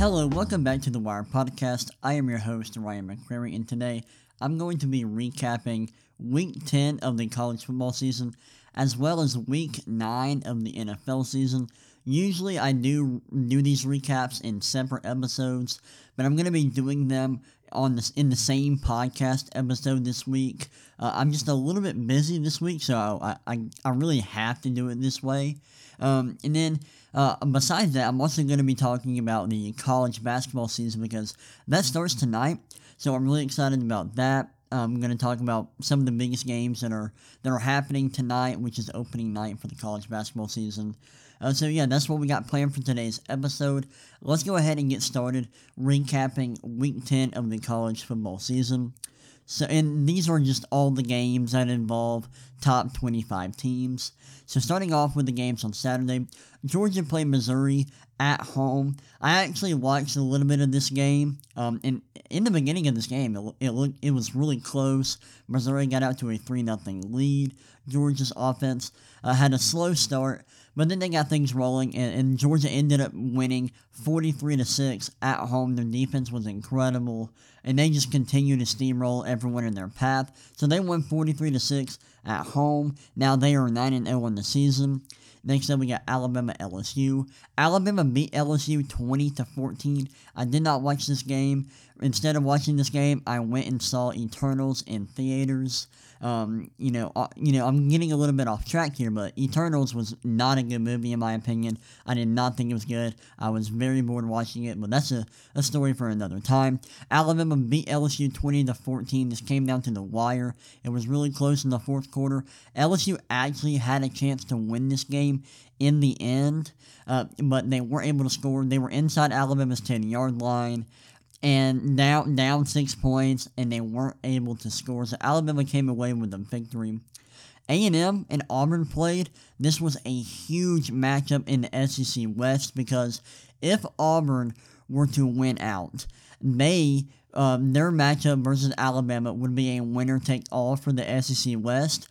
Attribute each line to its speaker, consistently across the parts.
Speaker 1: Hello, welcome back to the Wire Podcast. I am your host, Ryan McCrary, and today I'm going to be recapping week 10 of the college football season as well as week 9 of the NFL season. Usually I do do these recaps in separate episodes, but I'm going to be doing them on this in the same podcast episode this week. Uh, I'm just a little bit busy this week, so I, I, I really have to do it this way. Um, and then uh, besides that, I'm also going to be talking about the college basketball season because that starts tonight. So I'm really excited about that. I'm going to talk about some of the biggest games that are that are happening tonight, which is opening night for the college basketball season. Uh, so yeah, that's what we got planned for today's episode. Let's go ahead and get started recapping Week 10 of the college football season. So, and these are just all the games that involve top 25 teams. So, starting off with the games on Saturday, Georgia played Missouri at home. I actually watched a little bit of this game, um, and in the beginning of this game, it, it looked it was really close. Missouri got out to a three 0 lead. Georgia's offense uh, had a slow start, but then they got things rolling, and, and Georgia ended up winning 43 to 6 at home. Their defense was incredible, and they just continued to steamroll everyone in their path. So they won 43 to 6 at home. Now they are 9 and 0 in the season. Next up, we got Alabama LSU. Alabama beat LSU 20 to 14. I did not watch this game. Instead of watching this game, I went and saw Eternals in theaters. Um, you know, uh, you know, I'm getting a little bit off track here, but Eternals was not a good movie in my opinion. I did not think it was good. I was very bored watching it, but that's a, a story for another time. Alabama beat LSU 20 to 14. This came down to the wire. It was really close in the fourth quarter. LSU actually had a chance to win this game in the end, uh, but they weren't able to score. They were inside Alabama's 10 yard line and down down six points, and they weren't able to score. So Alabama came away with a victory. A&M and Auburn played. This was a huge matchup in the SEC West because if Auburn were to win out, they um, their matchup versus Alabama would be a winner take all for the SEC West,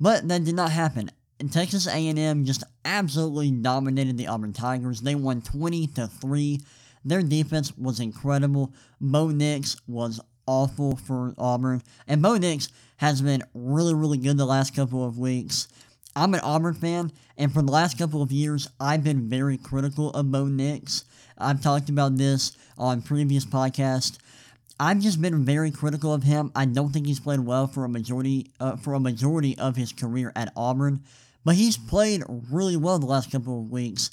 Speaker 1: but that did not happen. And Texas A&M just absolutely dominated the Auburn Tigers. They won 20 to 3 their defense was incredible. Bo Nix was awful for Auburn. And Bo Nix has been really, really good the last couple of weeks. I'm an Auburn fan, and for the last couple of years, I've been very critical of Bo Nix. I've talked about this on previous podcasts. I've just been very critical of him. I don't think he's played well for a majority uh, for a majority of his career at Auburn, but he's played really well the last couple of weeks.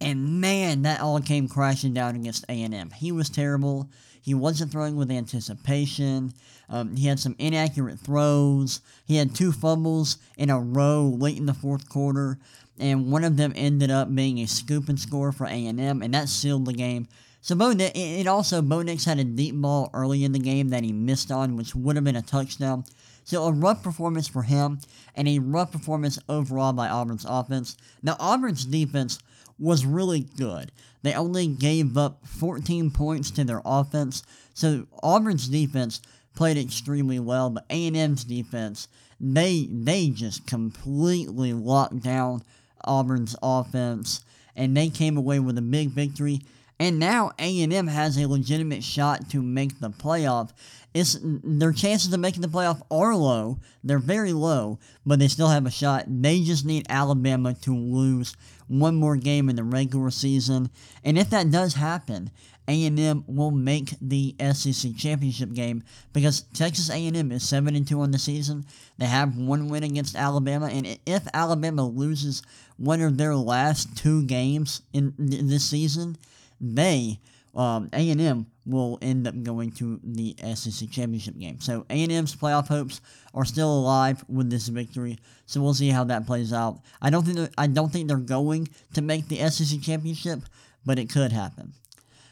Speaker 1: And man, that all came crashing down against A&M. He was terrible. He wasn't throwing with anticipation. Um, he had some inaccurate throws. He had two fumbles in a row late in the fourth quarter, and one of them ended up being a scoop and score for A&M, and that sealed the game. So Bo, it also Bo Nix had a deep ball early in the game that he missed on, which would have been a touchdown. So a rough performance for him, and a rough performance overall by Auburn's offense. Now Auburn's defense was really good. They only gave up 14 points to their offense, so Auburn's defense played extremely well, but A&M's defense, they they just completely locked down Auburn's offense, and they came away with a big victory. And now A&M has a legitimate shot to make the playoff. It's, their chances of making the playoff are low. They're very low, but they still have a shot. They just need Alabama to lose one more game in the regular season. And if that does happen, A&M will make the SEC championship game because Texas A&M is 7 and 2 on the season. They have one win against Alabama and if Alabama loses one of their last two games in this season, they um, A&M will end up going to the SEC championship game. So A&M's playoff hopes are still alive with this victory. So we'll see how that plays out. I don't think I don't think they're going to make the SEC championship, but it could happen.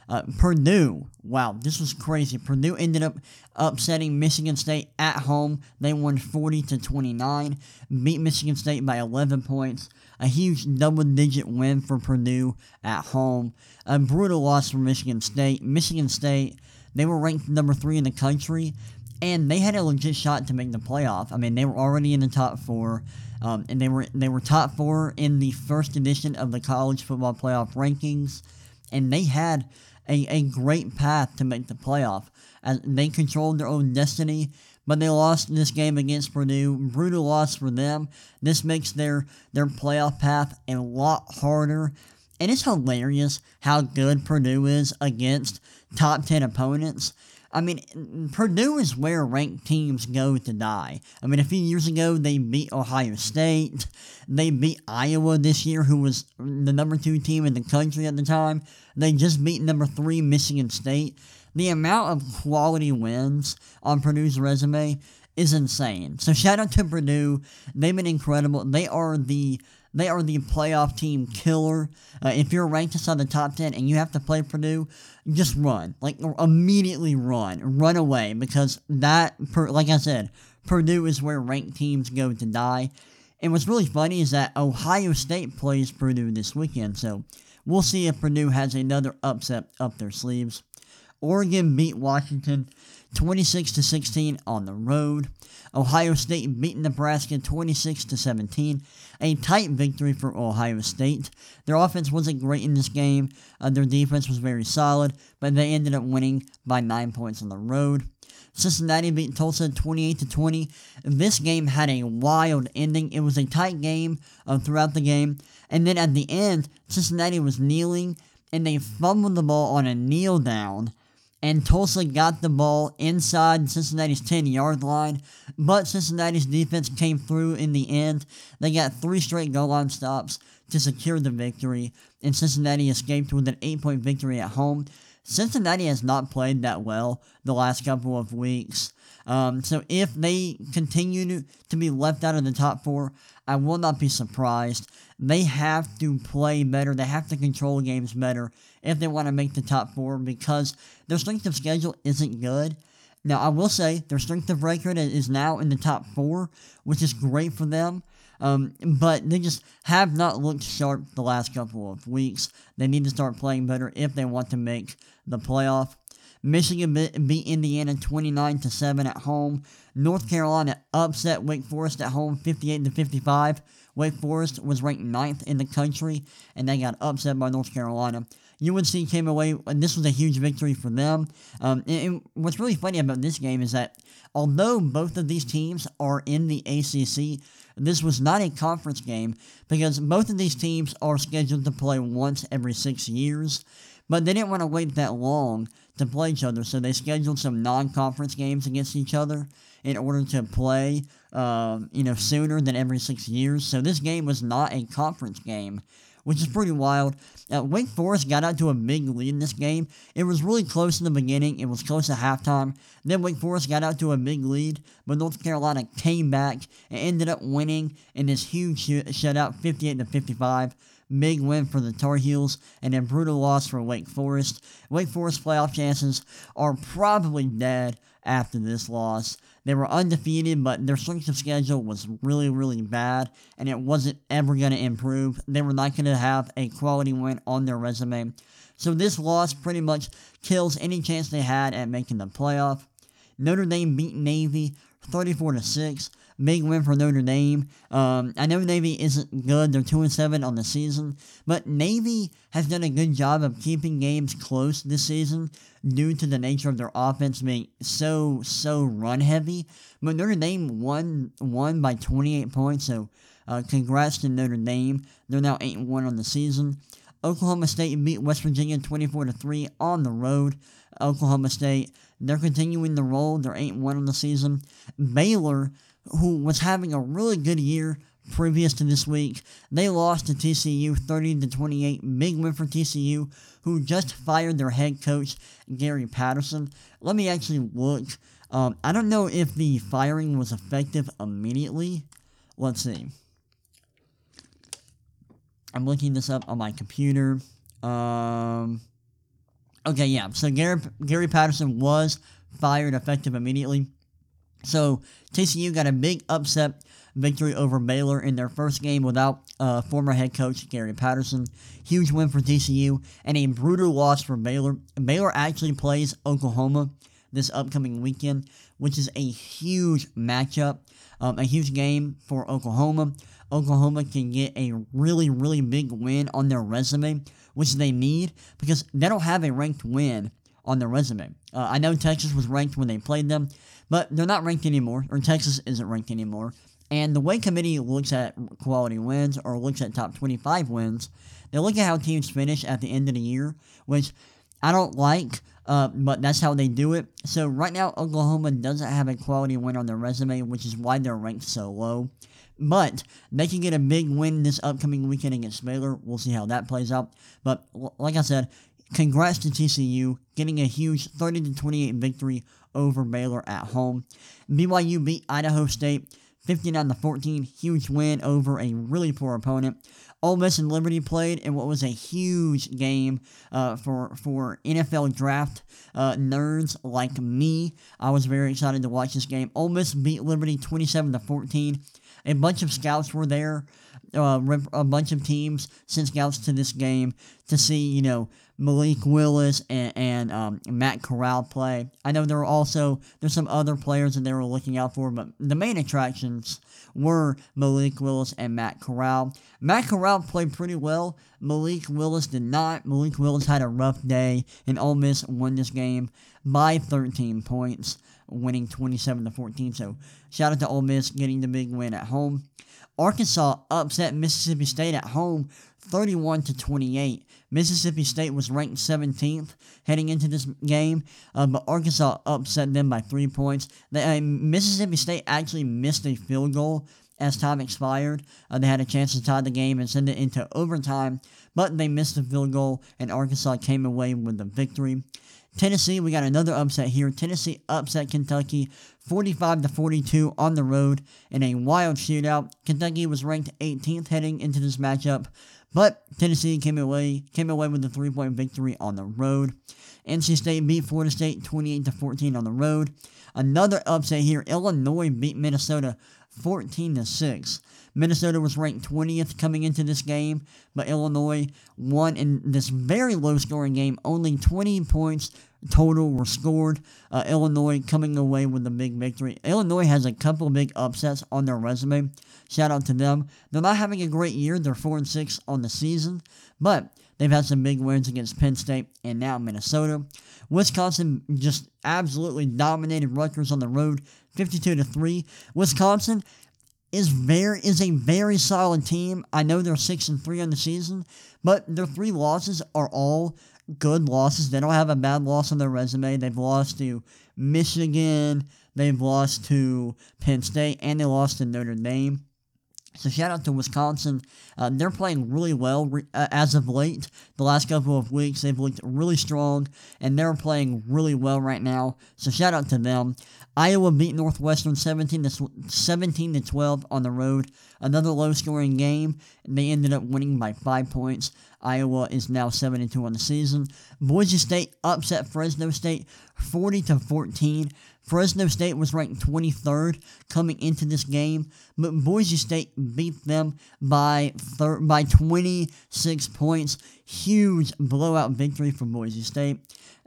Speaker 1: Uh, Purdue, wow, this was crazy. Purdue ended up upsetting Michigan State at home. They won 40 to 29, beat Michigan State by 11 points a huge double digit win for Purdue at home. A brutal loss for Michigan State. Michigan State, they were ranked number three in the country, and they had a legit shot to make the playoff. I mean, they were already in the top four. Um, and they were they were top four in the first edition of the college football playoff rankings, and they had a, a great path to make the playoff. As they controlled their own destiny, but they lost this game against Purdue. Brutal loss for them. This makes their their playoff path a lot harder. And it's hilarious how good Purdue is against top 10 opponents. I mean, Purdue is where ranked teams go to die. I mean, a few years ago, they beat Ohio State. They beat Iowa this year, who was the number two team in the country at the time. They just beat number three Michigan State. The amount of quality wins on Purdue's resume is insane. So shout out to Purdue. They've been incredible. They are the they are the playoff team killer. Uh, if you're ranked inside the top 10 and you have to play Purdue, just run. Like, immediately run. Run away because that, like I said, Purdue is where ranked teams go to die. And what's really funny is that Ohio State plays Purdue this weekend, so we'll see if Purdue has another upset up their sleeves. Oregon beat Washington 26 to 16 on the road. Ohio State beat Nebraska 26 to 17. A tight victory for Ohio State. Their offense wasn't great in this game. Uh, their defense was very solid, but they ended up winning by 9 points on the road. Cincinnati beat Tulsa 28 to 20. This game had a wild ending. It was a tight game uh, throughout the game, and then at the end, Cincinnati was kneeling and they fumbled the ball on a kneel down and Tulsa got the ball inside Cincinnati's 10 yard line, but Cincinnati's defense came through in the end. They got three straight goal line stops to secure the victory, and Cincinnati escaped with an 8 point victory at home. Cincinnati has not played that well the last couple of weeks. Um, so if they continue to, be left out of the top four, I will not be surprised. They have to play better. They have to control games better if they want to make the top four because their strength of schedule isn't good. Now, I will say their strength of record is now in the top four, which is great for them. Um, but they just have not looked sharp the last couple of weeks. They need to start playing better if they want to make the playoff. Michigan beat Indiana 29 to 7 at home. North Carolina upset Wake Forest at home 58 to 55. Wake Forest was ranked ninth in the country, and they got upset by North Carolina. UNC came away, and this was a huge victory for them. Um, and, and what's really funny about this game is that although both of these teams are in the ACC, this was not a conference game because both of these teams are scheduled to play once every six years, but they didn't want to wait that long to play each other, so they scheduled some non-conference games against each other in order to play, uh, you know, sooner than every six years. So this game was not a conference game which is pretty wild. Uh, Wake Forest got out to a big lead in this game. It was really close in the beginning. It was close at halftime. Then Wake Forest got out to a big lead, but North Carolina came back and ended up winning in this huge sh- shutout, 58 to 55. Big win for the Tar Heels and a brutal loss for Wake Forest. Wake Forest playoff chances are probably dead after this loss. They were undefeated, but their strength of schedule was really, really bad, and it wasn't ever going to improve. They were not going to have a quality win on their resume. So this loss pretty much kills any chance they had at making the playoff. Notre Dame beat Navy 34 to 6. Big win for Notre Dame. Um, I know Navy isn't good; they're two and seven on the season, but Navy has done a good job of keeping games close this season due to the nature of their offense being so so run heavy. But Notre Dame won won by 28 points, so uh, congrats to Notre Dame. They're now eight and one on the season. Oklahoma State beat West Virginia 24 to 3 on the road. Oklahoma State, they're continuing the roll. They're 8 1 on the season. Baylor who was having a really good year previous to this week. They lost to TCU 30 to 28. Big win for TCU, who just fired their head coach Gary Patterson. Let me actually look. Um, I don't know if the firing was effective immediately. Let's see. I'm looking this up on my computer. Um, okay, yeah. So Gary Gary Patterson was fired effective immediately. So TCU got a big upset victory over Baylor in their first game without uh, former head coach Gary Patterson. Huge win for TCU and a brutal loss for Baylor. Baylor actually plays Oklahoma this upcoming weekend, which is a huge matchup, um, a huge game for Oklahoma. Oklahoma can get a really, really big win on their resume, which they need because they don't have a ranked win on their resume. Uh, I know Texas was ranked when they played them, but they're not ranked anymore, or Texas isn't ranked anymore. And the way committee looks at quality wins or looks at top 25 wins, they look at how teams finish at the end of the year, which I don't like, uh, but that's how they do it. So right now, Oklahoma doesn't have a quality win on their resume, which is why they're ranked so low. But they can get a big win this upcoming weekend against Baylor. We'll see how that plays out. But like I said, congrats to TCU getting a huge 30 to 28 victory over Baylor at home. BYU beat Idaho State 59 to 14, huge win over a really poor opponent. Ole Miss and Liberty played in what was a huge game uh, for for NFL draft uh, nerds like me. I was very excited to watch this game. Ole Miss beat Liberty 27 to 14. A bunch of scouts were there, uh, a bunch of teams sent scouts to this game to see, you know, Malik Willis and, and um, Matt Corral play. I know there were also there's some other players that they were looking out for, but the main attractions were Malik Willis and Matt Corral. Matt Corral played pretty well. Malik Willis did not. Malik Willis had a rough day, and Ole Miss won this game by 13 points, winning 27 to 14. So shout out to Ole Miss getting the big win at home. Arkansas upset Mississippi State at home 31 to 28. Mississippi State was ranked 17th heading into this game, uh, but Arkansas upset them by three points. They, uh, Mississippi State actually missed a field goal as time expired. Uh, they had a chance to tie the game and send it into overtime, but they missed the field goal, and Arkansas came away with the victory. Tennessee, we got another upset here. Tennessee upset Kentucky 45 to 42 on the road in a wild shootout. Kentucky was ranked 18th heading into this matchup, but Tennessee came away came away with a three point victory on the road. NC State beat Florida State 28 to 14 on the road. Another upset here. Illinois beat Minnesota 14 to 6. Minnesota was ranked 20th coming into this game, but Illinois won in this very low scoring game. Only 20 points total were scored. Uh, Illinois coming away with a big victory. Illinois has a couple big upsets on their resume. Shout out to them. They're not having a great year. They're 4 and 6 on the season, but they've had some big wins against Penn State and now Minnesota. Wisconsin just absolutely dominated Rutgers on the road, 52 to 3. Wisconsin is very is a very solid team. I know they're 6 and 3 on the season, but their three losses are all good losses. They don't have a bad loss on their resume. They've lost to Michigan, they've lost to Penn State, and they lost to Notre Dame. So shout out to Wisconsin. Uh, they're playing really well re- uh, as of late. The last couple of weeks, they've looked really strong, and they're playing really well right now. So shout out to them. Iowa beat Northwestern 17 to 17 to 12 on the road. Another low-scoring game. They ended up winning by five points. Iowa is now 7 and 2 on the season. Boise State upset Fresno State 40 to 14. Fresno State was ranked 23rd coming into this game, but Boise State beat them by thir- by 26 points. Huge blowout victory for Boise State.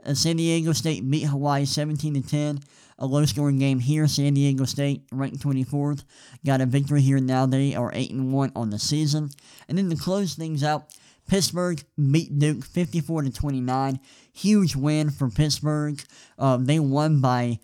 Speaker 1: Uh, San Diego State beat Hawaii 17 to 10. A low scoring game here. San Diego State ranked 24th. Got a victory here now. They are 8 and 1 on the season. And then to close things out, Pittsburgh beat Duke 54 to 29. Huge win for Pittsburgh. Um, they won by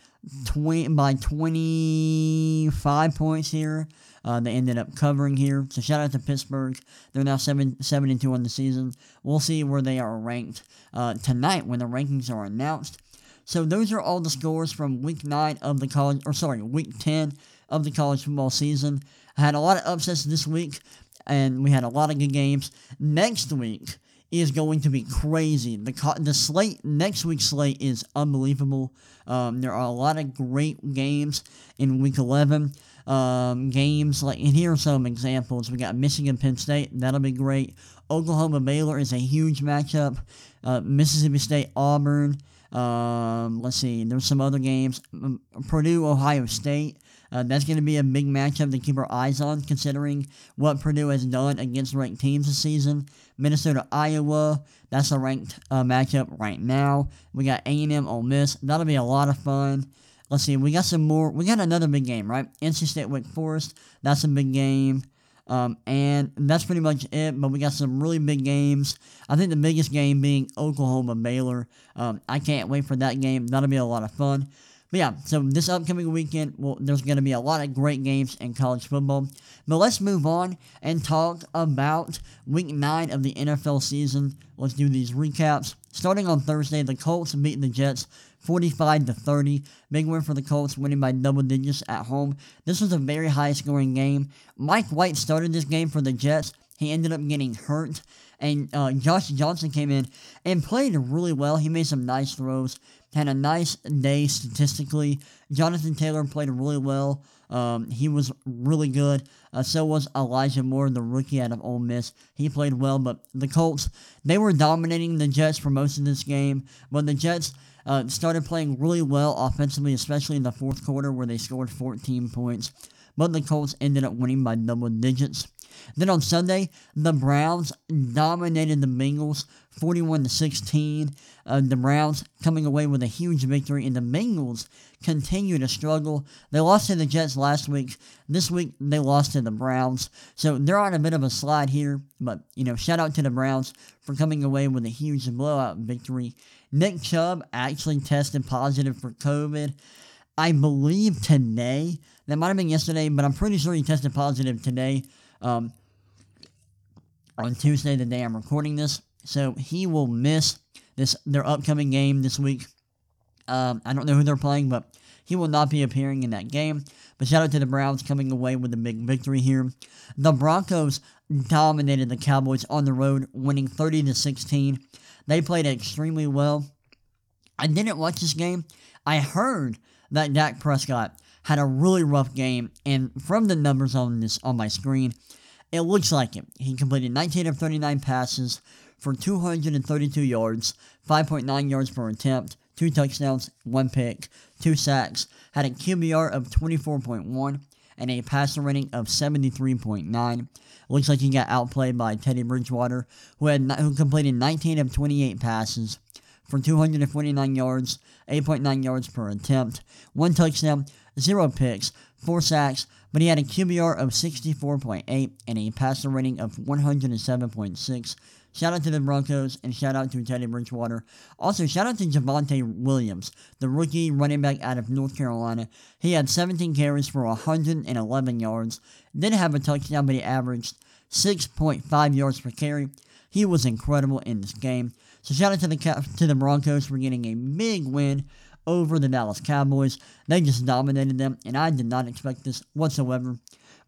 Speaker 1: 20 by 25 points here. Uh, they ended up covering here. So shout out to Pittsburgh. They're now seven seven and two on the season. We'll see where they are ranked uh, tonight when the rankings are announced. So those are all the scores from week nine of the college, or sorry, week ten of the college football season. I had a lot of upsets this week, and we had a lot of good games. Next week is going to be crazy. The the slate next week's slate is unbelievable. Um, there are a lot of great games in week eleven. Um, games like and here are some examples. We got Michigan Penn State. That'll be great. Oklahoma Baylor is a huge matchup. Uh, Mississippi State Auburn. Um, let's see. There's some other games. Purdue Ohio State. Uh, that's going to be a big matchup to keep our eyes on, considering what Purdue has done against ranked teams this season. Minnesota, Iowa, that's a ranked uh, matchup right now. We got A&M, Ole Miss. That'll be a lot of fun. Let's see, we got some more. We got another big game, right? NC State, Wake Forest. That's a big game. Um, and that's pretty much it. But we got some really big games. I think the biggest game being Oklahoma Baylor. Um, I can't wait for that game. That'll be a lot of fun. But yeah, so this upcoming weekend, well, there's going to be a lot of great games in college football. But let's move on and talk about week nine of the NFL season. Let's do these recaps. Starting on Thursday, the Colts beat the Jets 45 to 30. Big win for the Colts, winning by double digits at home. This was a very high scoring game. Mike White started this game for the Jets. He ended up getting hurt, and uh, Josh Johnson came in and played really well. He made some nice throws, had a nice day statistically. Jonathan Taylor played really well. Um, he was really good. Uh, so was Elijah Moore, the rookie out of Ole Miss. He played well, but the Colts, they were dominating the Jets for most of this game. But the Jets, uh, started playing really well offensively, especially in the fourth quarter where they scored 14 points. But the Colts ended up winning by double digits. Then on Sunday, the Browns dominated the Bengals 41 to 16. Uh, the Browns coming away with a huge victory, and the Bengals continue to struggle. They lost to the Jets last week. This week they lost to the Browns, so they're on a bit of a slide here. But you know, shout out to the Browns for coming away with a huge blowout victory. Nick Chubb actually tested positive for COVID. I believe today. That might have been yesterday, but I'm pretty sure he tested positive today. Um, on Tuesday, the day I'm recording this. So he will miss this their upcoming game this week. Um, I don't know who they're playing, but he will not be appearing in that game. But shout out to the Browns coming away with a big victory here. The Broncos dominated the Cowboys on the road, winning 30 to 16. They played extremely well. I didn't watch this game. I heard that Dak Prescott had a really rough game, and from the numbers on this on my screen, it looks like it. He completed 19 of 39 passes for 232 yards, 5.9 yards per attempt, two touchdowns, one pick, two sacks, had a QBR of 24.1, and a passer rating of 73.9. Looks like he got outplayed by Teddy Bridgewater, who had who completed 19 of 28 passes for 249 yards, 8.9 yards per attempt, one touchdown, zero picks, four sacks, but he had a QBR of 64.8 and a passer rating of 107.6. Shout out to the Broncos and shout out to Teddy Bridgewater. Also, shout out to Javonte Williams, the rookie running back out of North Carolina. He had 17 carries for 111 yards. Didn't have a touchdown, but he averaged 6.5 yards per carry. He was incredible in this game. So shout out to the to the Broncos for getting a big win over the Dallas Cowboys. They just dominated them, and I did not expect this whatsoever.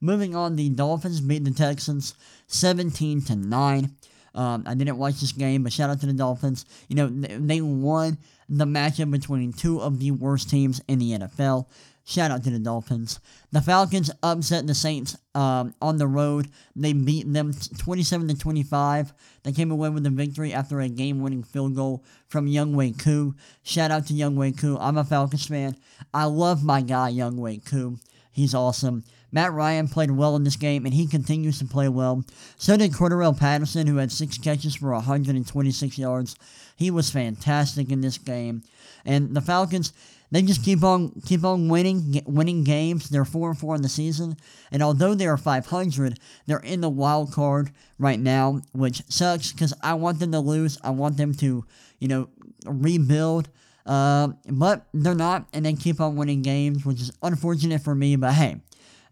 Speaker 1: Moving on, the Dolphins beat the Texans 17 to 9. Um, I didn't watch this game, but shout out to the Dolphins. You know, they won the matchup between two of the worst teams in the NFL. Shout out to the Dolphins. The Falcons upset the Saints um, on the road. They beat them 27 to 25. They came away with a victory after a game-winning field goal from Younghoe Koo. Shout out to Younghoe Koo. I'm a Falcons fan. I love my guy Younghoe Koo. He's awesome. Matt Ryan played well in this game, and he continues to play well. So did Cordarrelle Patterson, who had six catches for 126 yards. He was fantastic in this game. And the Falcons, they just keep on keep on winning winning games. They're four and four in the season, and although they are 500, they're in the wild card right now, which sucks because I want them to lose. I want them to, you know, rebuild. Uh, but they're not, and they keep on winning games, which is unfortunate for me. But hey,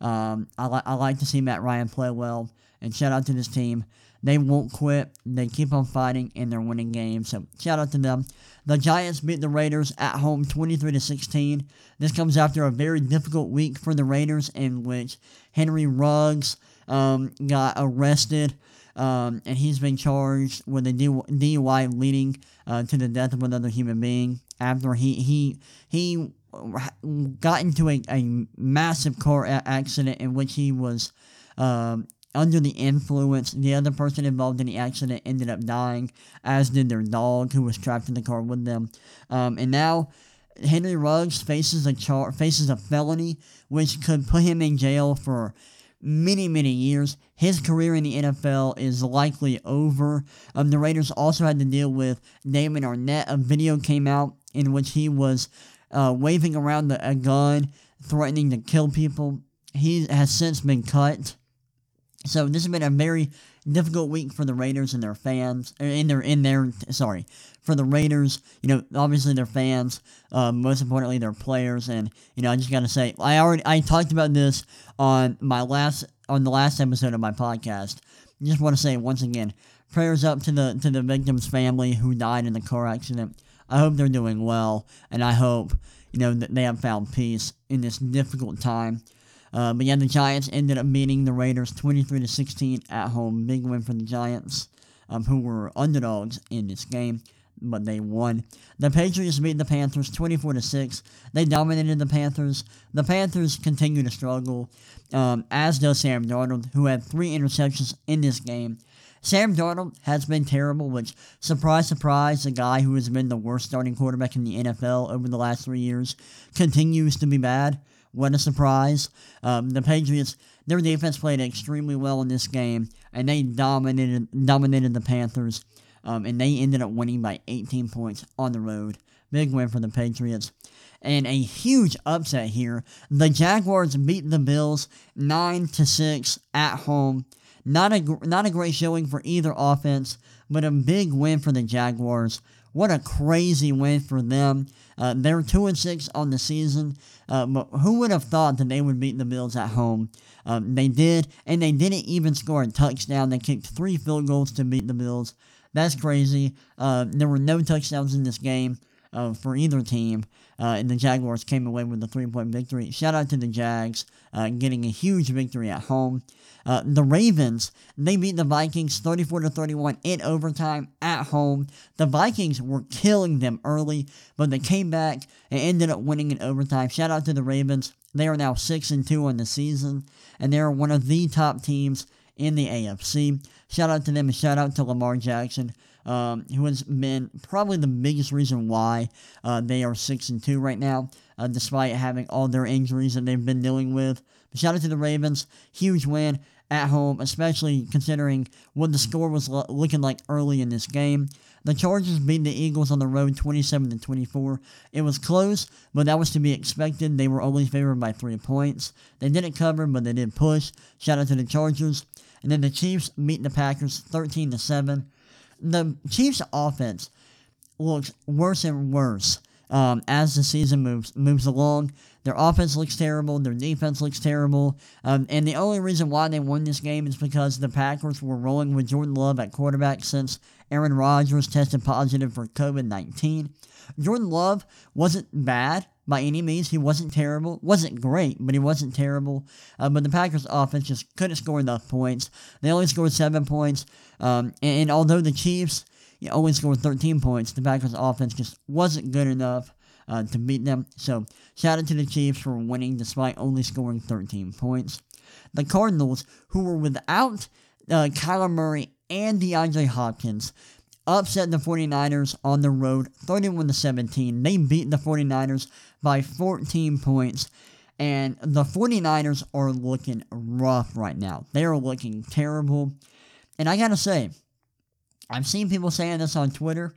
Speaker 1: um, I, li- I like to see Matt Ryan play well, and shout out to this team. They won't quit. They keep on fighting, and they're winning games. So shout out to them. The Giants beat the Raiders at home 23 to 16. This comes after a very difficult week for the Raiders in which Henry Ruggs um, got arrested. Um, and he's been charged with a DUI leading uh, to the death of another human being after he he he got into a, a massive car accident in which he was um, under the influence. The other person involved in the accident ended up dying, as did their dog, who was trapped in the car with them. Um, and now Henry Ruggs faces a char- faces a felony, which could put him in jail for many, many years. His career in the NFL is likely over. Um, the Raiders also had to deal with Damon Arnette. A video came out in which he was uh, waving around a gun, threatening to kill people. He has since been cut. So this has been a very difficult week for the Raiders and their fans, in their in their sorry for the Raiders. You know, obviously their fans, uh, most importantly their players, and you know I just gotta say I already I talked about this on my last on the last episode of my podcast. I Just want to say once again, prayers up to the to the victim's family who died in the car accident. I hope they're doing well, and I hope you know that they have found peace in this difficult time. Uh, but yeah, the Giants ended up beating the Raiders 23 to 16 at home. Big win for the Giants, um, who were underdogs in this game, but they won. The Patriots beat the Panthers 24 to 6. They dominated the Panthers. The Panthers continue to struggle, um, as does Sam Darnold, who had three interceptions in this game. Sam Darnold has been terrible, which, surprise, surprise, the guy who has been the worst starting quarterback in the NFL over the last three years continues to be bad. What a surprise. Um, the Patriots, their defense played extremely well in this game, and they dominated dominated the Panthers, um, and they ended up winning by 18 points on the road. Big win for the Patriots. And a huge upset here. The Jaguars beat the Bills 9 to 6 at home. Not a, not a great showing for either offense, but a big win for the Jaguars. What a crazy win for them. Uh, they're 2 and 6 on the season. Uh, but who would have thought that they would beat the Bills at home? Um, they did, and they didn't even score a touchdown. They kicked three field goals to beat the Bills. That's crazy. Uh, there were no touchdowns in this game uh, for either team, uh, and the Jaguars came away with a three point victory. Shout out to the Jags uh, getting a huge victory at home. Uh, the Ravens, they beat the Vikings 34 to 31 in overtime at home. The Vikings were killing them early, but they came back and ended up winning in overtime. Shout out to the Ravens. They are now 6 and 2 on the season, and they are one of the top teams in the AFC. Shout out to them and shout out to Lamar Jackson. Um, who has been probably the biggest reason why uh, they are six and two right now, uh, despite having all their injuries that they've been dealing with. But shout out to the Ravens, huge win at home, especially considering what the score was lo- looking like early in this game. The Chargers beat the Eagles on the road 27 to 24. It was close, but that was to be expected. They were only favored by three points. They didn't cover, but they did push. Shout out to the Chargers. And then the Chiefs beat the Packers 13 to 7. The Chiefs offense looks worse and worse um, as the season moves moves along. Their offense looks terrible. Their defense looks terrible. Um, and the only reason why they won this game is because the Packers were rolling with Jordan Love at quarterback since Aaron Rodgers tested positive for COVID 19. Jordan Love wasn't bad by any means. He wasn't terrible. Wasn't great, but he wasn't terrible. Uh, but the Packers offense just couldn't score enough points. They only scored seven points. Um, and, and, although the Chiefs you know, only scored 13 points, the Packers offense just wasn't good enough uh, to beat them. So shout out to the Chiefs for winning despite only scoring 13 points. The Cardinals, who were without uh, Kyler Murray and DeAndre Hopkins, upset the 49ers on the road 31 to 17. They beat the 49ers by 14 points. And the 49ers are looking rough right now. They are looking terrible. And I gotta say, I've seen people saying this on Twitter,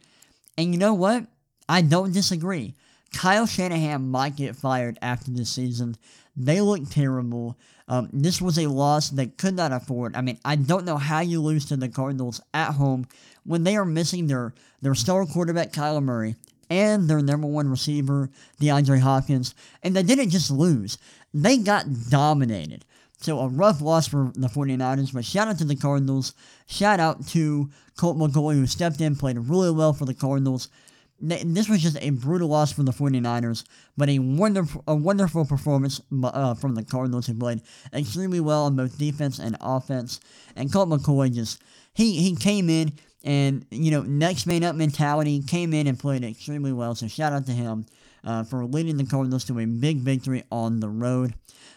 Speaker 1: and you know what? I don't disagree. Kyle Shanahan might get fired after this season. They look terrible. Um, this was a loss they could not afford. I mean, I don't know how you lose to the Cardinals at home when they are missing their, their star quarterback, Kyler Murray, and their number one receiver, DeAndre Hopkins. And they didn't just lose, they got dominated. So a rough loss for the 49ers, but shout out to the Cardinals. Shout out to Colt McCoy, who stepped in, played really well for the Cardinals this was just a brutal loss for the 49ers, but a wonderful, a wonderful performance uh, from the Cardinals, who played extremely well on both defense and offense. And Colt McCoy just he he came in and you know next man up mentality came in and played extremely well. So shout out to him uh, for leading the Cardinals to a big victory on the road.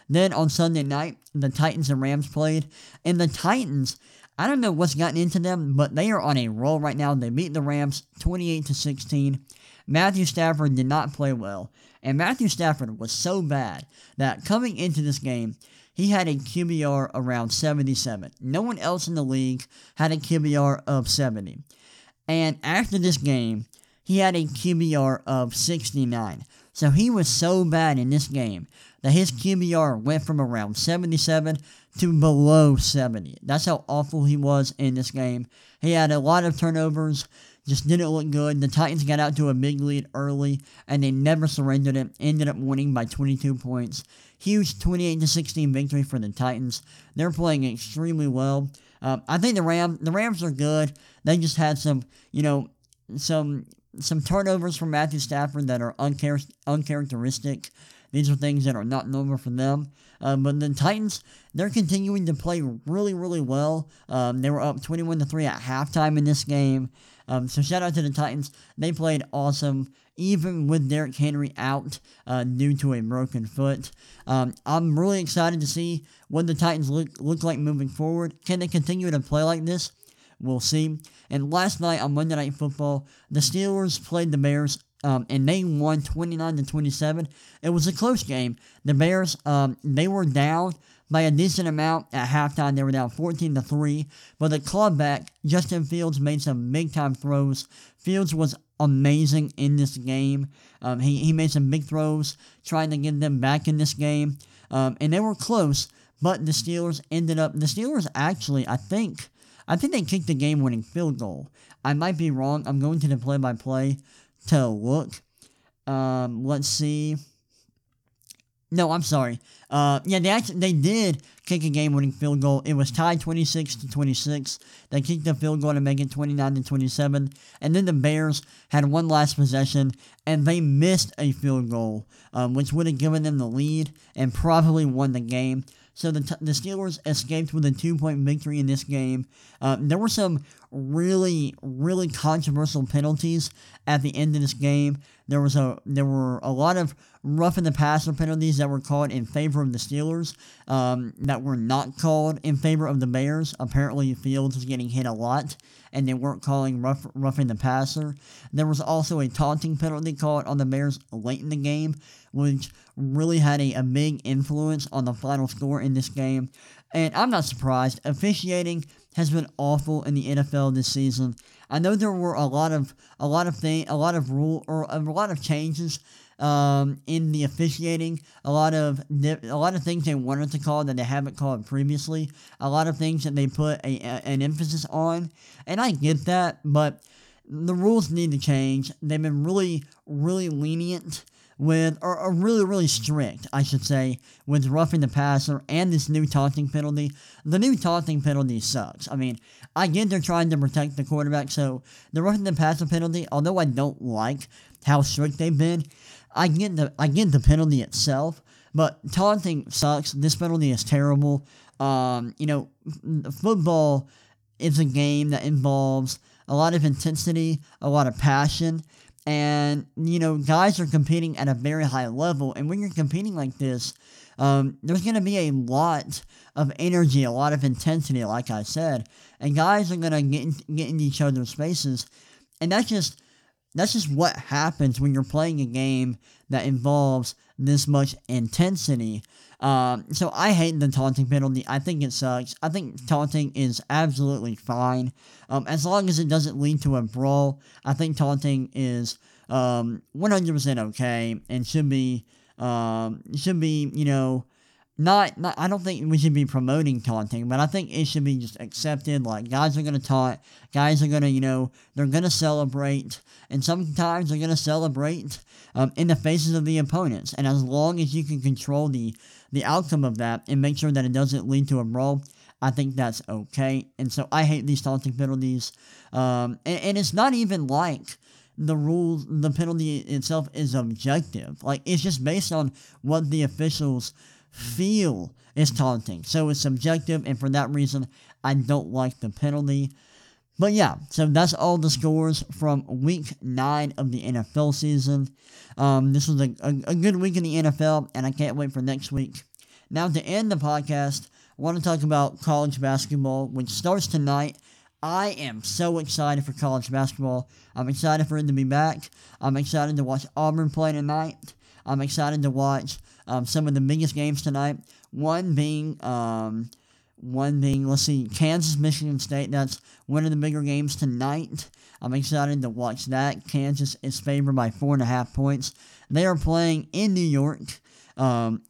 Speaker 1: Then on Sunday night, the Titans and Rams played, and the Titans I don't know what's gotten into them, but they are on a roll right now. They beat the Rams 28 to 16. Matthew Stafford did not play well, and Matthew Stafford was so bad that coming into this game, he had a QBR around 77. No one else in the league had a QBR of 70. And after this game, he had a QBR of 69. So he was so bad in this game that his QBR went from around 77 to below 70. That's how awful he was in this game. He had a lot of turnovers, just didn't look good. The Titans got out to a big lead early, and they never surrendered it. Ended up winning by 22 points. Huge 28 to 16 victory for the Titans. They're playing extremely well. Um, I think the Ram the Rams are good. They just had some, you know, some some turnovers from Matthew Stafford that are unchar- uncharacteristic. These are things that are not normal for them. Uh, but the Titans, they're continuing to play really, really well. Um, they were up 21 to 3 at halftime in this game. Um, so shout out to the Titans. They played awesome, even with Derrick Henry out uh, due to a broken foot. Um, I'm really excited to see what the Titans look, look like moving forward. Can they continue to play like this? We'll see. And last night on Monday Night Football, the Steelers played the Bears um, and they won 29 to 27. It was a close game. The Bears, um, they were down by a decent amount at halftime. They were down 14 to 3. But the clubback, Justin Fields, made some big time throws. Fields was amazing in this game. Um, he, he made some big throws trying to get them back in this game. Um, and they were close, but the Steelers ended up. The Steelers actually, I think, I think they kicked the game winning field goal. I might be wrong. I'm going to the play by play to look. Um, let's see. No, I'm sorry. Uh, yeah, they actually they did kick a game-winning field goal. It was tied 26 to 26. They kicked the field goal to make it 29 to 27, and then the Bears had one last possession and they missed a field goal, um, which would have given them the lead and probably won the game. So the, the Steelers escaped with a two point victory in this game. Uh, there were some really, really controversial penalties at the end of this game. There was a there were a lot of roughing the passer penalties that were called in favor of the Steelers um, that were not called in favor of the Bears. Apparently, Fields was getting hit a lot, and they weren't calling rough, roughing the passer. There was also a taunting penalty called on the Bears late in the game, which really had a, a big influence on the final score in this game. And I'm not surprised. Officiating has been awful in the NFL this season. I know there were a lot of a lot of thing, a lot of rule or a lot of changes um, in the officiating. A lot of a lot of things they wanted to call that they haven't called previously. A lot of things that they put a, a, an emphasis on, and I get that, but the rules need to change. They've been really, really lenient with, or, really, really strict, I should say, with roughing the passer and this new taunting penalty. The new taunting penalty sucks. I mean, I get they're trying to protect the quarterback, so the roughing the passer penalty, although I don't like how strict they've been, I get the I get the penalty itself. But taunting sucks. This penalty is terrible. Um, you know, football is a game that involves a lot of intensity, a lot of passion, and, you know, guys are competing at a very high level. And when you're competing like this, um, there's going to be a lot of energy, a lot of intensity, like I said. And guys are going to get, in, get into each other's faces. And that's just. That's just what happens when you're playing a game that involves this much intensity. Um, so I hate the taunting penalty. I think it sucks. I think taunting is absolutely fine. Um, as long as it doesn't lead to a brawl, I think taunting is um, 100% okay and should be, um, should be, you know, not, not, I don't think we should be promoting taunting, but I think it should be just accepted. Like, guys are to taunt, guys are to, you know, they're to celebrate, and sometimes they're to celebrate um, in the faces of the opponents. And as long as you can control the the outcome of that and make sure that it doesn't lead to a brawl, I think that's okay. And so I hate these taunting penalties. Um, and, and it's not even like the rules, the penalty itself is objective. Like, it's just based on what the officials feel is taunting. So it's subjective, and for that reason, I don't like the penalty. But yeah, so that's all the scores from week nine of the NFL season. Um, this was a, a, a good week in the NFL, and I can't wait for next week. Now, to end the podcast, I want to talk about college basketball, which starts tonight. I am so excited for college basketball. I'm excited for it to be back. I'm excited to watch Auburn play tonight. I'm excited to watch um, some of the biggest games tonight. One being, um, one being, let's see, Kansas, Michigan State. That's one of the bigger games tonight. I'm excited to watch that. Kansas is favored by four and a half points. They are playing in New York. Um,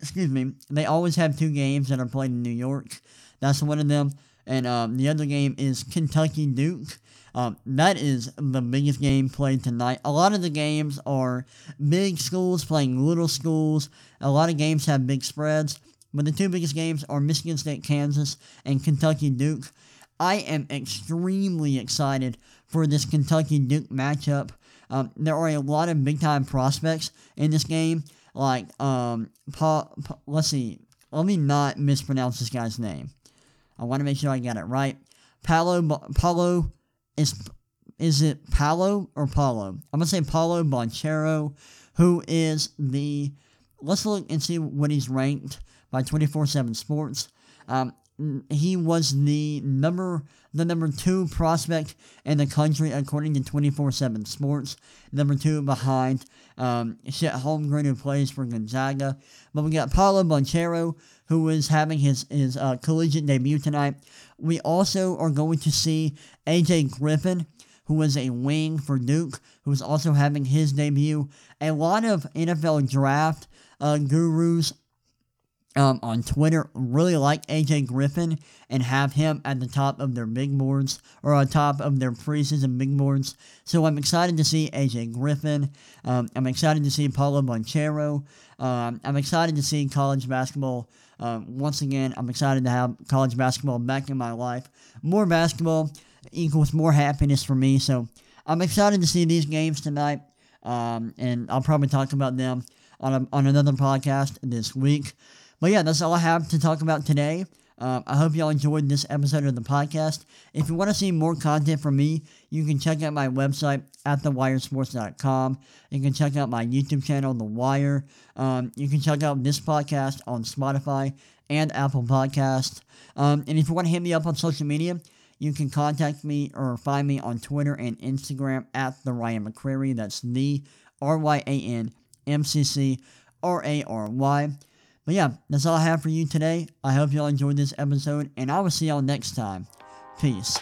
Speaker 1: excuse me. They always have two games that are played in New York. That's one of them. And um, the other game is Kentucky Duke. Um, that is the biggest game played tonight. A lot of the games are big schools playing little schools. A lot of games have big spreads. But the two biggest games are Michigan State, Kansas, and Kentucky Duke. I am extremely excited for this Kentucky Duke matchup. Um, there are a lot of big time prospects in this game. Like, um, let's see, let me not mispronounce this guy's name. I want to make sure I got it right. Paulo, Paulo is is it Paulo or Paulo? I'm gonna say Paolo Banchero, who is the. Let's look and see what he's ranked by 24/7 Sports. Um, he was the number the number two prospect in the country according to 24/7 Sports. Number two behind um, Chet Holmgren who plays for Gonzaga. But we got Paolo Banchero who is having his his uh, collegiate debut tonight. We also are going to see AJ Griffin who was a wing for Duke, who is also having his debut. A lot of NFL draft uh, gurus um, on Twitter really like AJ Griffin and have him at the top of their big boards or on top of their preseason big boards. So I'm excited to see AJ Griffin. Um, I'm excited to see Paolo Banchero. Um, I'm excited to see college basketball. Um, once again, I'm excited to have college basketball back in my life. More basketball equals more happiness for me. So I'm excited to see these games tonight. Um, and I'll probably talk about them on, a, on another podcast this week. But yeah, that's all I have to talk about today. Um, I hope y'all enjoyed this episode of the podcast. If you want to see more content from me, you can check out my website at thewiresports.com. You can check out my YouTube channel, The Wire. Um, you can check out this podcast on Spotify and Apple Podcast. Um, and if you want to hit me up on social media, you can contact me or find me on Twitter and Instagram at the Ryan McCrary. That's the R Y A N M C C R A R Y. But yeah, that's all I have for you today. I hope y'all enjoyed this episode, and I will see y'all next time. Peace.